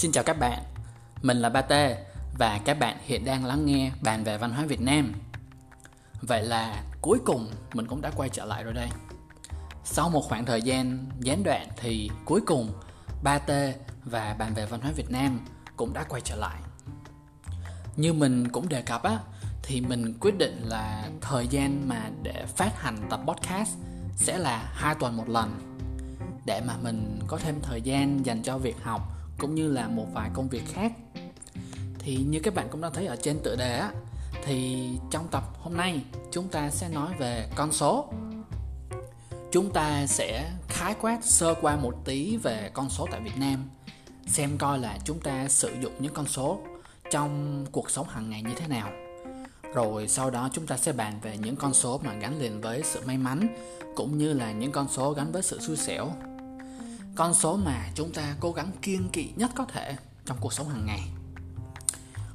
Xin chào các bạn, mình là Ba Tê và các bạn hiện đang lắng nghe bàn về văn hóa Việt Nam. Vậy là cuối cùng mình cũng đã quay trở lại rồi đây. Sau một khoảng thời gian gián đoạn thì cuối cùng Ba Tê và bàn về văn hóa Việt Nam cũng đã quay trở lại. Như mình cũng đề cập á, thì mình quyết định là thời gian mà để phát hành tập podcast sẽ là hai tuần một lần để mà mình có thêm thời gian dành cho việc học cũng như là một vài công việc khác. Thì như các bạn cũng đã thấy ở trên tựa đề á, thì trong tập hôm nay chúng ta sẽ nói về con số. Chúng ta sẽ khái quát sơ qua một tí về con số tại Việt Nam, xem coi là chúng ta sử dụng những con số trong cuộc sống hàng ngày như thế nào. Rồi sau đó chúng ta sẽ bàn về những con số mà gắn liền với sự may mắn, cũng như là những con số gắn với sự xui xẻo con số mà chúng ta cố gắng kiên kỵ nhất có thể trong cuộc sống hàng ngày.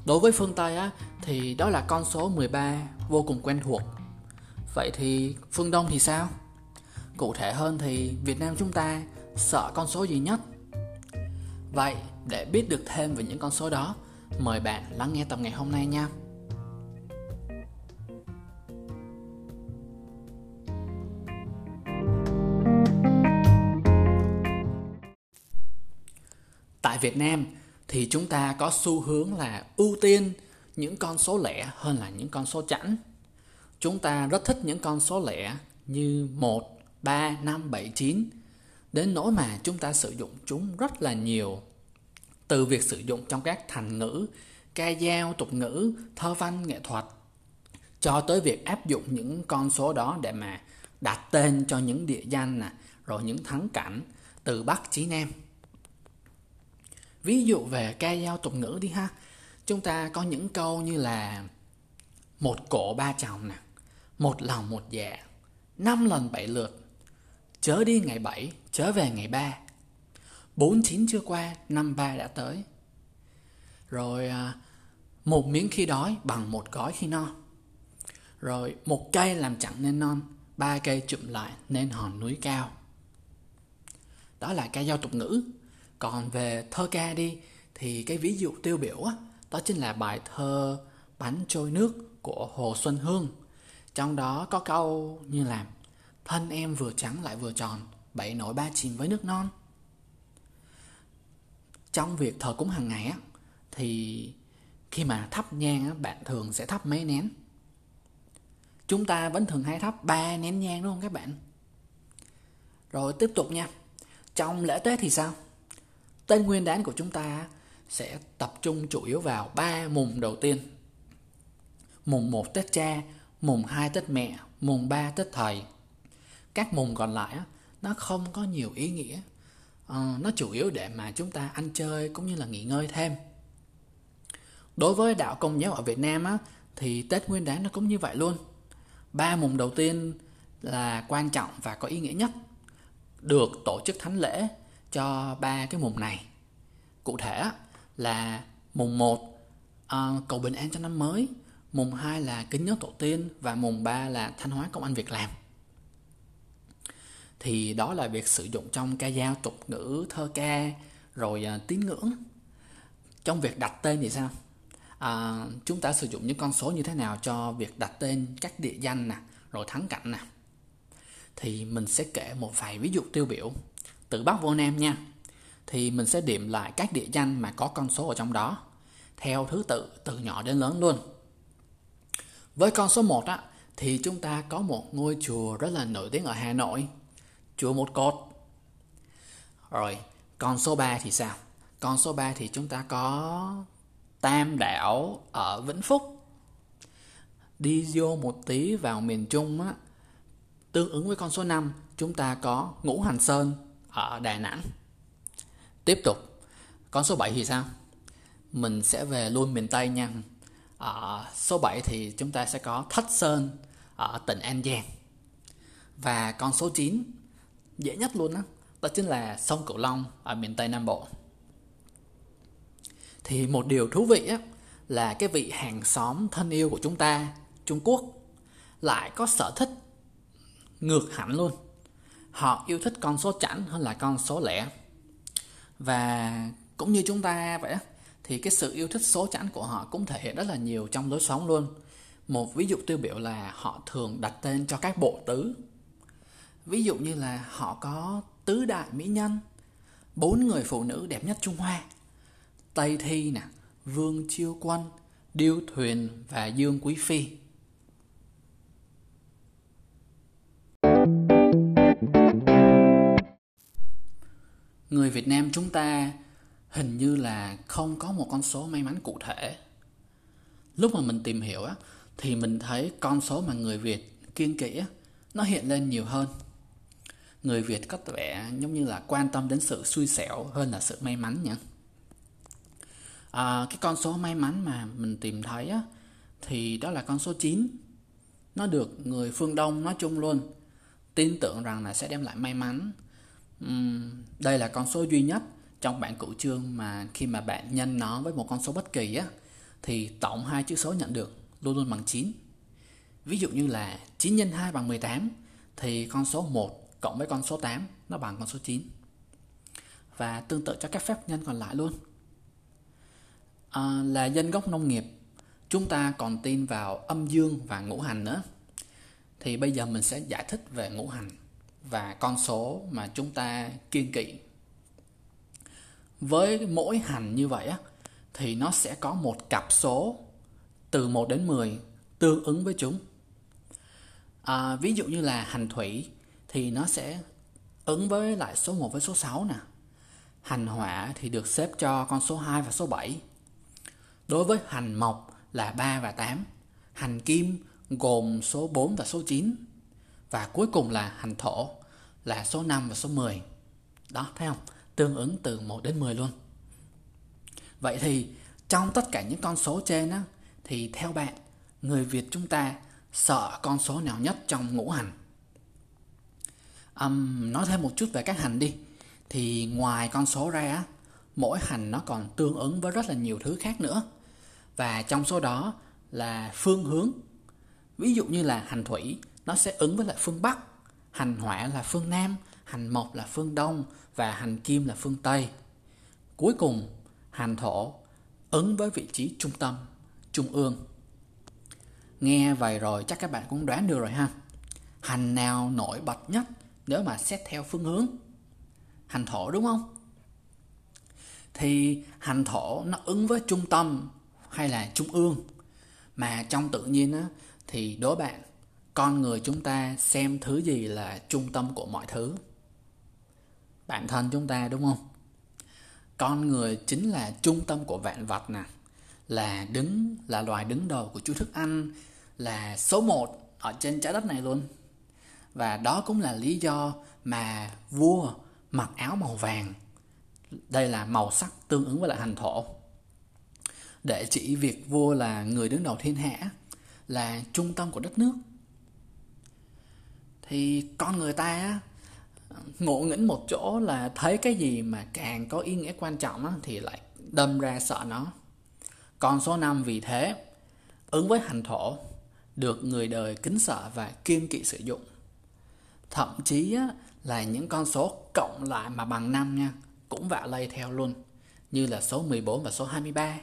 Đối với phương Tây á, thì đó là con số 13 vô cùng quen thuộc. Vậy thì phương Đông thì sao? Cụ thể hơn thì Việt Nam chúng ta sợ con số gì nhất. Vậy để biết được thêm về những con số đó mời bạn lắng nghe tập ngày hôm nay nha. Tại Việt Nam thì chúng ta có xu hướng là ưu tiên những con số lẻ hơn là những con số chẵn. Chúng ta rất thích những con số lẻ như 1, 3, 5, 7, 9 đến nỗi mà chúng ta sử dụng chúng rất là nhiều. Từ việc sử dụng trong các thành ngữ, ca dao, tục ngữ, thơ văn, nghệ thuật cho tới việc áp dụng những con số đó để mà đặt tên cho những địa danh nè, rồi những thắng cảnh từ Bắc chí Nam. Ví dụ về ca dao tục ngữ đi ha. Chúng ta có những câu như là, Một cổ ba chồng nè, Một lòng một dạ Năm lần bảy lượt, Chớ đi ngày bảy, Chớ về ngày ba, Bốn chín chưa qua, Năm ba đã tới. Rồi à, Một miếng khi đói Bằng một gói khi no. Rồi, một cây làm chẳng nên non, Ba cây chụm lại nên hòn núi cao. Đó là ca dao tục ngữ còn về thơ ca đi thì cái ví dụ tiêu biểu á, đó chính là bài thơ Bánh trôi nước của Hồ Xuân Hương. Trong đó có câu như là Thân em vừa trắng lại vừa tròn, bảy nổi ba chìm với nước non. Trong việc thờ cúng hàng ngày á, thì khi mà thắp nhang á, bạn thường sẽ thắp mấy nén? Chúng ta vẫn thường hay thắp ba nén nhang đúng không các bạn? Rồi tiếp tục nha. Trong lễ Tết thì sao? Tên nguyên đán của chúng ta sẽ tập trung chủ yếu vào ba mùng đầu tiên. Mùng 1 Tết cha, mùng 2 Tết mẹ, mùng 3 Tết thầy. Các mùng còn lại nó không có nhiều ý nghĩa. À, nó chủ yếu để mà chúng ta ăn chơi cũng như là nghỉ ngơi thêm. Đối với đạo công giáo ở Việt Nam á, thì Tết Nguyên đán nó cũng như vậy luôn. Ba mùng đầu tiên là quan trọng và có ý nghĩa nhất. Được tổ chức thánh lễ cho ba cái mùng này. Cụ thể là mùng 1 uh, ờ, cầu bình an cho năm mới mùng 2 là kính nhớ tổ tiên và mùng 3 là thanh hóa công an việc làm. Thì đó là việc sử dụng trong ca dao tục ngữ thơ ca rồi uh, tín ngưỡng. Trong việc đặt tên thì sao? À, chúng ta sử dụng những con số như thế nào cho việc đặt tên các địa danh nè rồi thắng cảnh nè? Thì mình sẽ kể một vài ví dụ tiêu biểu từ Bắc vô Nam nha thì mình sẽ điểm lại các địa danh mà có con số ở trong đó theo thứ tự từ nhỏ đến lớn luôn. Với con số 1 á thì chúng ta có một ngôi chùa rất là nổi tiếng ở Hà Nội, chùa Một Cột. Rồi, con số 3 thì sao? Con số 3 thì chúng ta có Tam Đảo ở Vĩnh Phúc. Đi vô một tí vào miền Trung á, tương ứng với con số 5, chúng ta có Ngũ Hành Sơn ở Đà Nẵng. Tiếp tục, con số 7 thì sao? Mình sẽ về luôn miền Tây nha. Ở số 7 thì chúng ta sẽ có Thất Sơn ở tỉnh An Giang. Và con số 9 dễ nhất luôn đó, đó chính là sông Cửu Long ở miền Tây Nam Bộ. Thì một điều thú vị á, là cái vị hàng xóm thân yêu của chúng ta, Trung Quốc, lại có sở thích ngược hẳn luôn họ yêu thích con số chẵn hơn là con số lẻ. Và cũng như chúng ta vậy thì cái sự yêu thích số chẵn của họ cũng thể hiện rất là nhiều trong lối sống luôn. Một ví dụ tiêu biểu là họ thường đặt tên cho các bộ tứ. Ví dụ như là họ có tứ đại mỹ nhân, bốn người phụ nữ đẹp nhất trung hoa, tây thi nè, vương chiêu quân, điêu thuyền và dương quý phi. Người việt nam chúng ta hình như là không có một con số may mắn cụ thể. Lúc mà mình tìm hiểu á thì mình thấy con số mà người việt kiên kỵ á nó hiện lên nhiều hơn. Người việt có vẻ giống như là quan tâm đến sự xui xẻo hơn là sự may mắn nhỉ à, cái con số may mắn mà mình tìm thấy á thì đó là con số 9 nó được người phương đông nói chung luôn tin tưởng rằng là sẽ đem lại may mắn uhm, đây là con số duy nhất trong bảng cửu chương mà khi mà bạn nhân nó với một con số bất kỳ á thì tổng hai chữ số nhận được luôn luôn bằng 9. Ví dụ như là 9 nhân 2 bằng 18 thì con số 1 cộng với con số 8 nó bằng con số 9. Và tương tự cho các phép nhân còn lại luôn. À, là dân gốc nông nghiệp, chúng ta còn tin vào âm dương và ngũ hành nữa. Thì bây giờ mình sẽ giải thích về ngũ hành và con số mà chúng ta kiên kỵ với mỗi hành như vậy á thì nó sẽ có một cặp số từ 1 đến 10 tương ứng với chúng. À, ví dụ như là hành thủy thì nó sẽ ứng với lại số 1 với số 6 nè. Hành hỏa thì được xếp cho con số 2 và số 7. Đối với hành mộc là 3 và 8. Hành kim gồm số 4 và số 9. Và cuối cùng là hành thổ là số 5 và số 10. Đó, thấy không? tương ứng từ 1 đến 10 luôn. Vậy thì trong tất cả những con số trên á, thì theo bạn, người Việt chúng ta sợ con số nào nhất trong ngũ hành? Um, nói thêm một chút về các hành đi. Thì ngoài con số ra, mỗi hành nó còn tương ứng với rất là nhiều thứ khác nữa. Và trong số đó là phương hướng. Ví dụ như là hành thủy, nó sẽ ứng với lại phương Bắc, hành hỏa là phương Nam, hành mộc là phương Đông và hành kim là phương Tây. Cuối cùng, hành thổ ứng với vị trí trung tâm, trung ương. Nghe vậy rồi chắc các bạn cũng đoán được rồi ha. Hành nào nổi bật nhất nếu mà xét theo phương hướng? Hành thổ đúng không? Thì hành thổ nó ứng với trung tâm hay là trung ương? Mà trong tự nhiên á, thì đối bạn, con người chúng ta xem thứ gì là trung tâm của mọi thứ? bản thân chúng ta, đúng không? Con người chính là trung tâm của vạn vật nè. Là đứng, là loài đứng đầu của chú thức ăn là số một ở trên trái đất này luôn. Và đó cũng là lý do mà vua mặc áo màu vàng. Đây là màu sắc tương ứng với lại hành thổ. Để chỉ việc vua là người đứng đầu thiên hạ, là trung tâm của đất nước thì con người ta ngộ nghĩnh một chỗ là thấy cái gì mà càng có ý nghĩa quan trọng á, thì lại đâm ra sợ nó. Còn số 5 vì thế ứng với hành thổ được người đời kính sợ và kiên kỵ sử dụng. Thậm chí á, là những con số cộng lại mà bằng năm nha cũng vạ lây theo luôn như là số 14 và số 23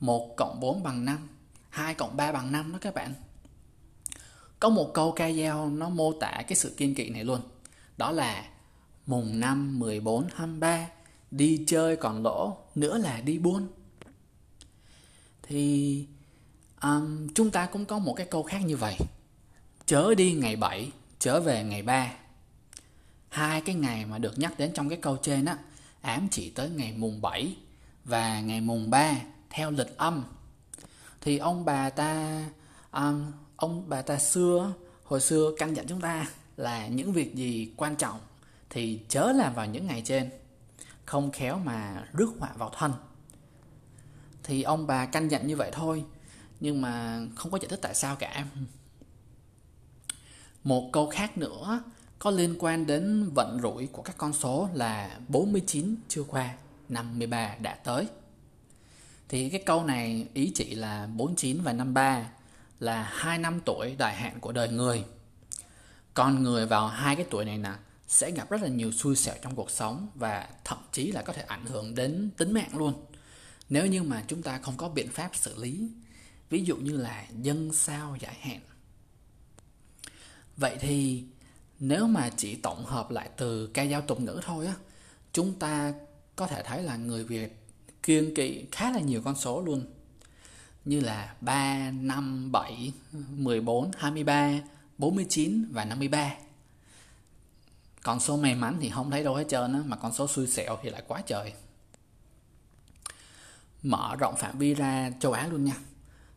1 cộng 4 bằng 5 2 cộng 3 bằng 5 đó các bạn có một câu ca dao nó mô tả cái sự kiên kỵ này luôn đó là mùng năm 14, 23 đi chơi còn lỗ nữa là đi buôn. Thì um, chúng ta cũng có một cái câu khác như vậy. Chớ đi ngày 7, trở về ngày 3. Hai cái ngày mà được nhắc đến trong cái câu trên á ám chỉ tới ngày mùng 7 và ngày mùng 3 theo lịch âm. Thì ông bà ta um, ông bà ta xưa, hồi xưa căn dặn chúng ta là những việc gì quan trọng thì chớ làm vào những ngày trên, không khéo mà rước họa vào thân. Thì ông bà căn dặn như vậy thôi, nhưng mà không có giải thích tại sao cả. Một câu khác nữa có liên quan đến vận rủi của các con số là 49 chưa qua 53 đã tới. Thì cái câu này ý chỉ là 49 và 53 là hai năm tuổi đại hạn của đời người. Con người vào hai cái tuổi này nè, sẽ gặp rất là nhiều xui xẻo trong cuộc sống và thậm chí là có thể ảnh hưởng đến tính mạng luôn. Nếu như mà chúng ta không có biện pháp xử lý, ví dụ như là dân sao giải hạn. Vậy thì, nếu mà chỉ tổng hợp lại từ ca dao tục ngữ thôi á, chúng ta có thể thấy là người việt kiêng kỵ khá là nhiều con số luôn như là 3, 5, 7, 14, 23, 49 và 53 Còn số may mắn thì không thấy đâu hết trơn á mà con số xui xẻo thì lại quá trời. Mở rộng phạm vi ra châu Á luôn nha.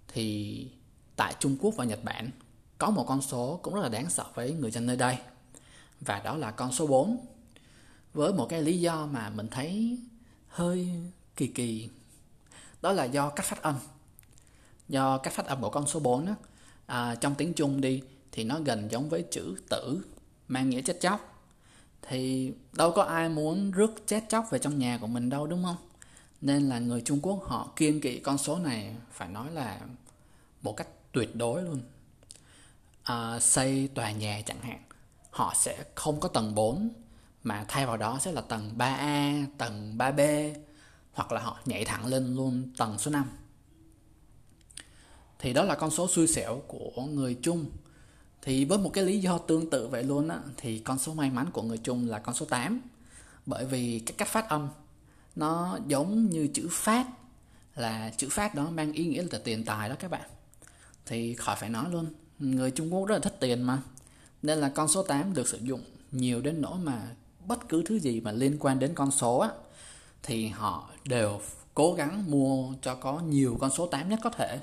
Thì tại Trung Quốc và Nhật Bản có một con số cũng rất là đáng sợ với người dân nơi đây. Và đó là con số 4 với một cái lý do mà mình thấy hơi kỳ kỳ. Đó là do cách phát âm do cách phát âm của con số 4 á, à, trong tiếng Trung đi thì nó gần giống với chữ tử mang nghĩa chết chóc. Thì đâu có ai muốn rước chết chóc về trong nhà của mình đâu đúng không? Nên là người Trung Quốc họ kiên kỵ con số này phải nói là một cách tuyệt đối luôn. À, xây tòa nhà chẳng hạn họ sẽ không có tầng 4 mà thay vào đó sẽ là tầng 3A, tầng 3B hoặc là họ nhảy thẳng lên luôn tầng số 5 thì đó là con số xui xẻo của người Trung. Thì với một cái lý do tương tự vậy luôn á, thì con số may mắn của người Trung là con số 8 bởi vì cái cách phát âm, nó giống như chữ phát, là chữ phát đó mang ý nghĩa là tiền tài đó các bạn. Thì khỏi phải nói luôn, người Trung Quốc rất là thích tiền mà. Nên là con số 8 được sử dụng nhiều đến nỗi mà bất cứ thứ gì mà liên quan đến con số á, thì họ đều cố gắng mua cho có nhiều con số 8 nhất có thể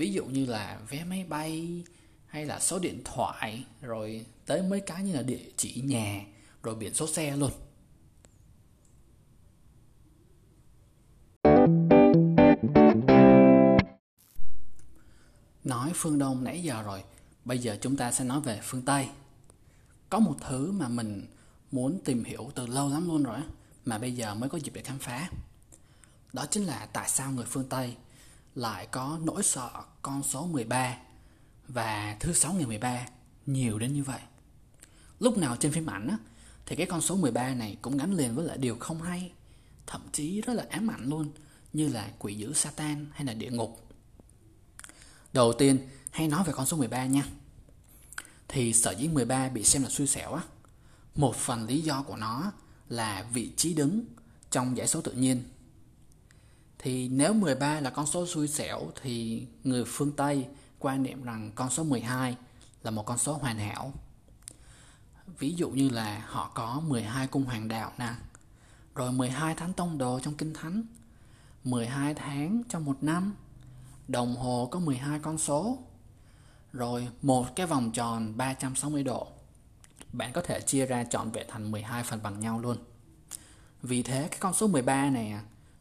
ví dụ như là vé máy bay hay là số điện thoại, rồi tới mấy cái như là địa chỉ nhà, rồi biển số xe luôn. Nói phương đông nãy giờ rồi, bây giờ chúng ta sẽ nói về phương tây. Có một thứ mà mình muốn tìm hiểu từ lâu lắm luôn rồi mà bây giờ mới có dịp để khám phá. Đó chính là tại sao người phương tây lại có nỗi sợ con số 13 và thứ sáu ngày 13 nhiều đến như vậy. Lúc nào trên phim ảnh á, thì cái con số 13 này cũng gắn liền với lại điều không hay, thậm chí rất là ám ảnh luôn, như là quỷ dữ Satan hay là địa ngục. Đầu tiên, hãy nói về con số 13 nha. Thì sở dĩ 13 bị xem là xui xẻo á, một phần lý do của nó là vị trí đứng trong dãy số tự nhiên. Thì nếu 13 là con số xui xẻo thì người phương Tây quan niệm rằng con số 12 là một con số hoàn hảo. Ví dụ như là họ có 12 cung hoàng đạo nè, rồi 12 tháng tông đồ trong kinh thánh, 12 tháng trong một năm, đồng hồ có 12 con số, rồi một cái vòng tròn 360 độ. Bạn có thể chia ra trọn vẹn thành 12 phần bằng nhau luôn. Vì thế cái con số 13 này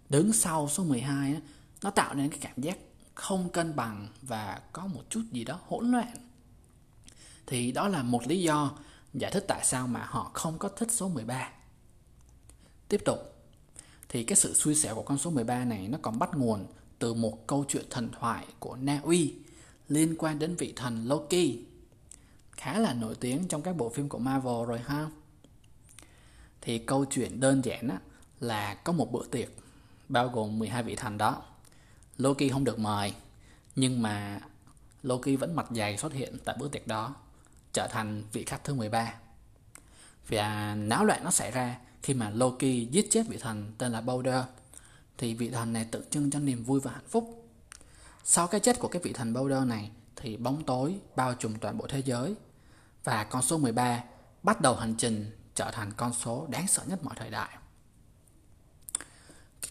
đứng sau số 12 nó tạo nên cái cảm giác không cân bằng và có một chút gì đó hỗn loạn thì đó là một lý do giải thích tại sao mà họ không có thích số 13. Tiếp tục, thì cái sự xui xẻo của con số 13 này nó còn bắt nguồn từ một câu chuyện thần thoại của Na Uy liên quan đến vị thần Loki. Khá là nổi tiếng trong các bộ phim của Marvel rồi ha. Thì câu chuyện đơn giản á, là có một bữa tiệc bao gồm 12 vị thần đó. Loki không được mời, nhưng mà Loki vẫn mặt dày xuất hiện tại bữa tiệc đó, trở thành vị khách thứ 13 và náo loạn nó xảy ra khi mà Loki giết chết vị thần tên là Balder thì vị thần này tượng trưng cho niềm vui và hạnh phúc sau cái chết của cái vị thần Balder này, thì bóng tối bao trùm toàn bộ thế giới, và con số 13 bắt đầu hành trình trở thành con số đáng sợ nhất mọi thời đại.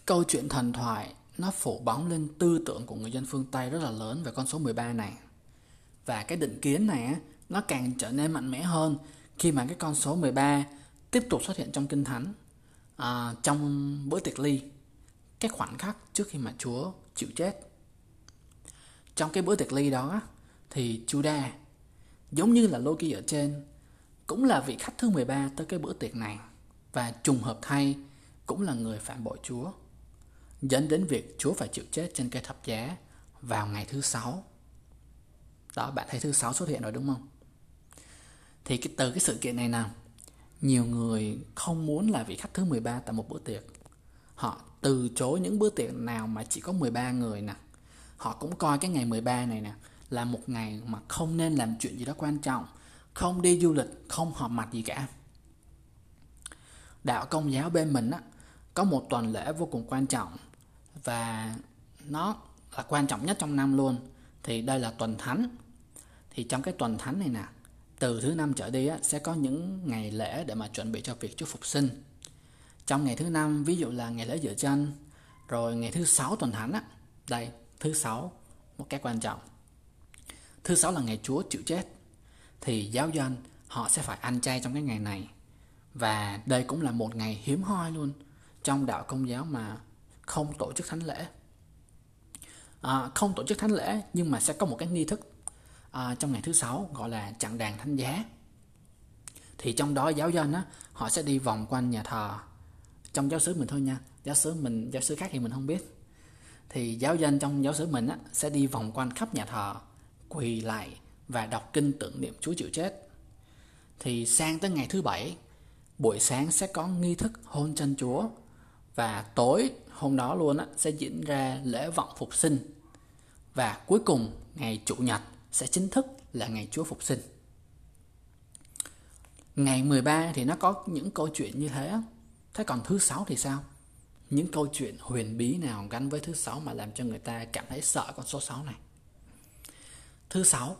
Câu chuyện thần thoại nó phủ bóng lên tư tưởng của người dân phương Tây rất là lớn về con số 13 này. Và cái định kiến này á, nó càng trở nên mạnh mẽ hơn khi mà cái con số 13 tiếp tục xuất hiện trong kinh thánh à, trong bữa tiệc ly cái khoảnh khắc trước khi mà Chúa chịu chết. Trong cái bữa tiệc ly đó thì Judah giống như là Loki ở trên cũng là vị khách thứ 13 tới cái bữa tiệc này và trùng hợp thay cũng là người phạm bội Chúa dẫn đến việc Chúa phải chịu chết trên cây thập giá vào ngày thứ sáu. Đó, bạn thấy thứ sáu xuất hiện rồi đúng không? Thì cái, từ cái sự kiện này nào, nhiều người không muốn là vị khách thứ 13 tại một bữa tiệc. Họ từ chối những bữa tiệc nào mà chỉ có 13 người nè. Họ cũng coi cái ngày 13 này nè là một ngày mà không nên làm chuyện gì đó quan trọng, không đi du lịch, không họp mặt gì cả. Đạo công giáo bên mình á, có một tuần lễ vô cùng quan trọng và nó là quan trọng nhất trong năm luôn. Thì đây là tuần thánh. Thì trong cái tuần thánh này nè, từ thứ năm trở đi á, sẽ có những ngày lễ để mà chuẩn bị cho việc Chúa Phục sinh. Trong ngày thứ năm, ví dụ là ngày lễ dựa chân, rồi ngày thứ sáu tuần thánh á, đây, thứ sáu, một cái quan trọng. Thứ sáu là ngày Chúa chịu chết. Thì giáo dân họ sẽ phải ăn chay trong cái ngày này. Và đây cũng là một ngày hiếm hoi luôn trong đạo công giáo mà không tổ chức thánh lễ. À, không tổ chức thánh lễ nhưng mà sẽ có một cái nghi thức à, trong ngày thứ sáu gọi là chặng đàn thánh giá. Thì trong đó giáo dân á họ sẽ đi vòng quanh nhà thờ. Trong giáo xứ mình thôi nha giáo xứ mình giáo xứ khác thì mình không biết. Thì giáo dân trong giáo xứ mình á sẽ đi vòng quanh khắp nhà thờ quỳ lại và đọc kinh tưởng niệm Chúa chịu chết. Thì sang tới ngày thứ bảy buổi sáng sẽ có nghi thức hôn chân Chúa và tối hôm đó luôn á, sẽ diễn ra lễ vọng phục sinh và cuối cùng, ngày chủ nhật sẽ chính thức là ngày Chúa Phục sinh. Ngày 13 thì nó có những câu chuyện như thế. Thế còn thứ sáu thì sao? Những câu chuyện huyền bí nào gắn với thứ sáu mà làm cho người ta cảm thấy sợ con số 6 này? Thứ sáu,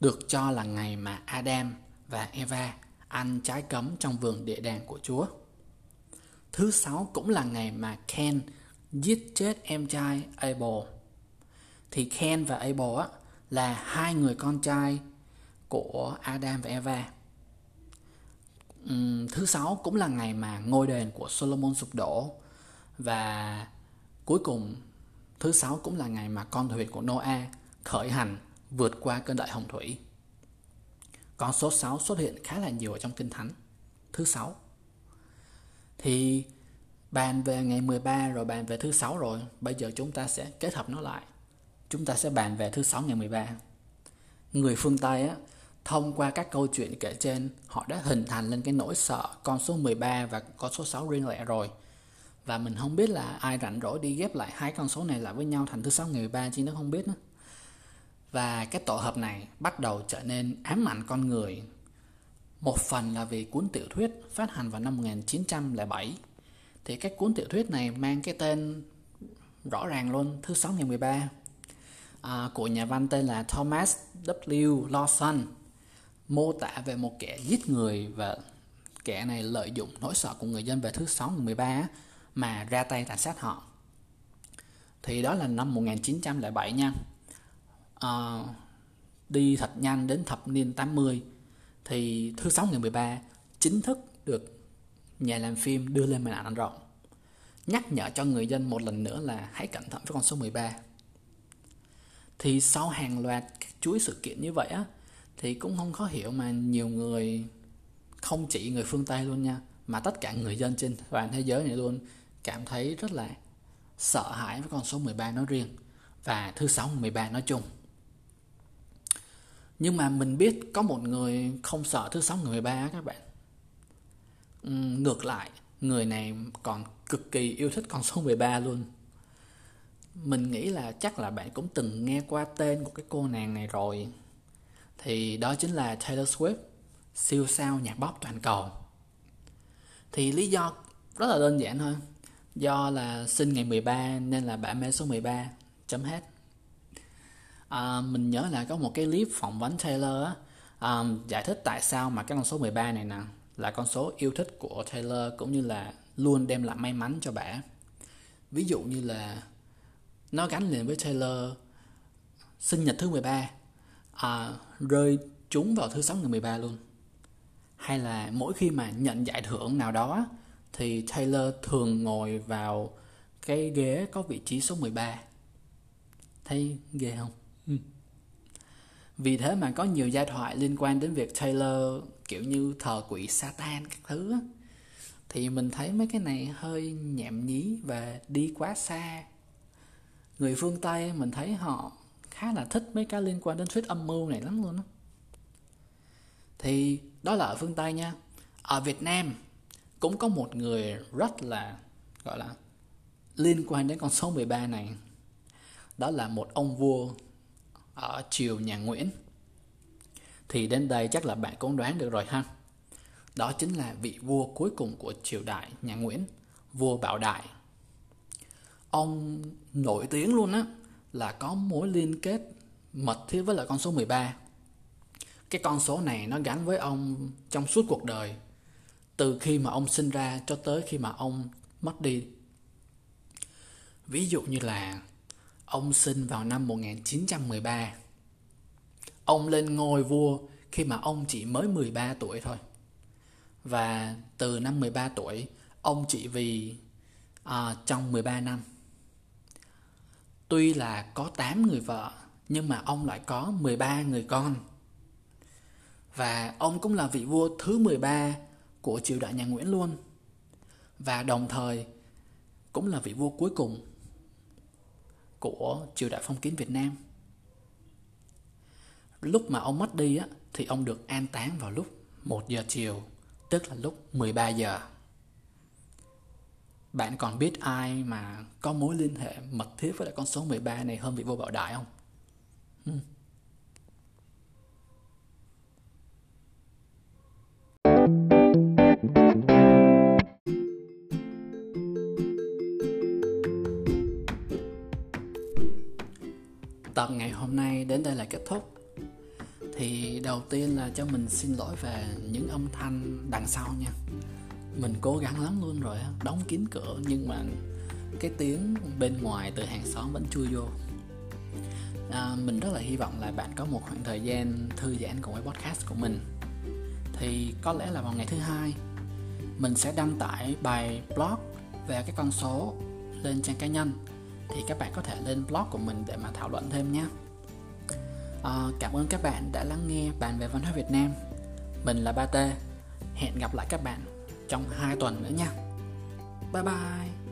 được cho là ngày mà Adam và Eva ăn trái cấm trong vườn địa đàng của Chúa. Thứ sáu cũng là ngày mà Ken giết chết em trai Abel. Thì Ken và Abel á, là hai người con trai của Adam và Eva. Uhm, thứ sáu cũng là ngày mà ngôi đền của Solomon sụp đổ và cuối cùng thứ sáu cũng là ngày mà con thuyền của Noah khởi hành vượt qua cơn đại hồng thủy. Con số 6 xuất hiện khá là nhiều ở trong Kinh Thánh. Thứ sáu Thì bàn về ngày 13 rồi bàn về thứ sáu rồi, bây giờ chúng ta sẽ kết hợp nó lại chúng ta sẽ bàn về thứ sáu ngày 13. Người phương Tây á, thông qua các câu chuyện kể trên, họ đã hình thành lên cái nỗi sợ con số 13 và con số 6 riêng lẻ rồi. Và mình không biết là ai rảnh rỗi đi ghép lại hai con số này lại với nhau thành thứ sáu ngày 13 chứ nó không biết nữa. Và cái tổ hợp này bắt đầu trở nên ám ảnh con người. Một phần là vì cuốn tiểu thuyết phát hành vào năm 1907. Thì các cuốn tiểu thuyết này mang cái tên rõ ràng luôn, thứ sáu ngày 13 à, của nhà văn tên là Thomas W. Lawson mô tả về một kẻ giết người và kẻ này lợi dụng nỗi sợ của người dân về thứ sáu ngày 13 mà ra tay tàn sát họ. Thì đó là năm 1907 nha. À, đi thật nhanh đến thập niên 80 thì thứ sáu ngày 13 chính thức được nhà làm phim đưa lên màn ảnh rộng nhắc nhở cho người dân một lần nữa là hãy cẩn thận với con số 13 thì sau hàng loạt các chuỗi sự kiện như vậy á, thì cũng không khó hiểu mà nhiều người, không chỉ người phương Tây luôn nha, mà tất cả người dân trên toàn thế giới này luôn cảm thấy rất là sợ hãi với con số 13 nói riêng và thứ sáu 13 nói chung. Nhưng mà mình biết có một người không sợ thứ sáu người 13 các bạn ngược lại, người này còn cực kỳ yêu thích con số 13 luôn. Mình nghĩ là chắc là bạn cũng từng nghe qua tên của cái cô nàng này rồi. Thì đó chính là Taylor Swift siêu sao nhạc pop toàn cầu. Thì lý do rất là đơn giản thôi. Do là sinh ngày 13 nên là bạn mê số 13 chấm hết. À, mình nhớ là có một cái clip phỏng vấn Taylor á, à, giải thích tại sao mà cái con số 13 này nè là con số yêu thích của Taylor cũng như là luôn đem lại may mắn cho bà ví dụ như là nó gắn liền với Taylor sinh nhật thứ 13 à, rơi trúng vào thứ sáu ngày 13 luôn. Hay là mỗi khi mà nhận giải thưởng nào đó thì Taylor thường ngồi vào cái ghế có vị trí số 13 thấy ghê không? Ừ. vì thế mà có nhiều giai thoại liên quan đến việc Taylor kiểu như thờ quỷ Satan các thứ thì mình thấy mấy cái này hơi nhảm nhí và đi quá xa. Người phương Tây, mình thấy họ khá là thích mấy cái liên quan đến thuyết âm mưu này lắm luôn á. Thì đó là ở phương Tây nha. Ở Việt Nam cũng có một người rất là, gọi là, liên quan đến con số 13 này. Đó là một ông vua ở triều nhà Nguyễn thì đến đây chắc là bạn cũng đoán được rồi ha. Đó chính là vị vua cuối cùng của triều đại nhà Nguyễn, vua Bảo Đại. Ông nổi tiếng luôn á, là có mối liên kết mật thiết với lại con số 13 cái con số này nó gắn với ông trong suốt cuộc đời, từ khi mà ông sinh ra cho tới khi mà ông mất đi. Ví dụ như là, ông sinh vào năm 1913 ông lên ngôi vua khi mà ông chỉ mới 13 tuổi thôi và từ năm 13 tuổi ông chỉ vì à, trong 13 năm tuy là có 8 người vợ nhưng mà ông lại có 13 người con và ông cũng là vị vua thứ 13 của triều đại nhà Nguyễn luôn. Và đồng thời cũng là vị vua cuối cùng của triều đại phong kiến Việt Nam. Lúc mà ông mất đi á, thì ông được an táng vào lúc 1 giờ chiều, tức là lúc 13 giờ. Bạn còn biết ai mà có mối liên hệ mật thiết với lại con số 13 này hơn vị vua Bảo Đại không? Hmm. Tập ngày hôm nay đến đây là kết thúc thì đầu tiên là cho mình xin lỗi về những âm thanh đằng sau nha. Mình cố gắng lắm luôn rồi Đóng kín cửa nhưng mà cái tiếng bên ngoài từ hàng xóm vẫn chui vô. À, Mình rất là hy vọng là bạn có một khoảng thời gian thư giãn cùng với podcast của mình. Thì có lẽ là vào ngày thứ hai Mình sẽ đăng tải bài blog về cái con số lên trang cá nhân. Thì các bạn có thể lên blog của mình để mà thảo luận thêm nhé à, cảm ơn các bạn đã lắng nghe bàn về văn hóa Việt Nam. Mình là Ba T hẹn gặp lại các bạn trong hai tuần nữa nha. Bye bye.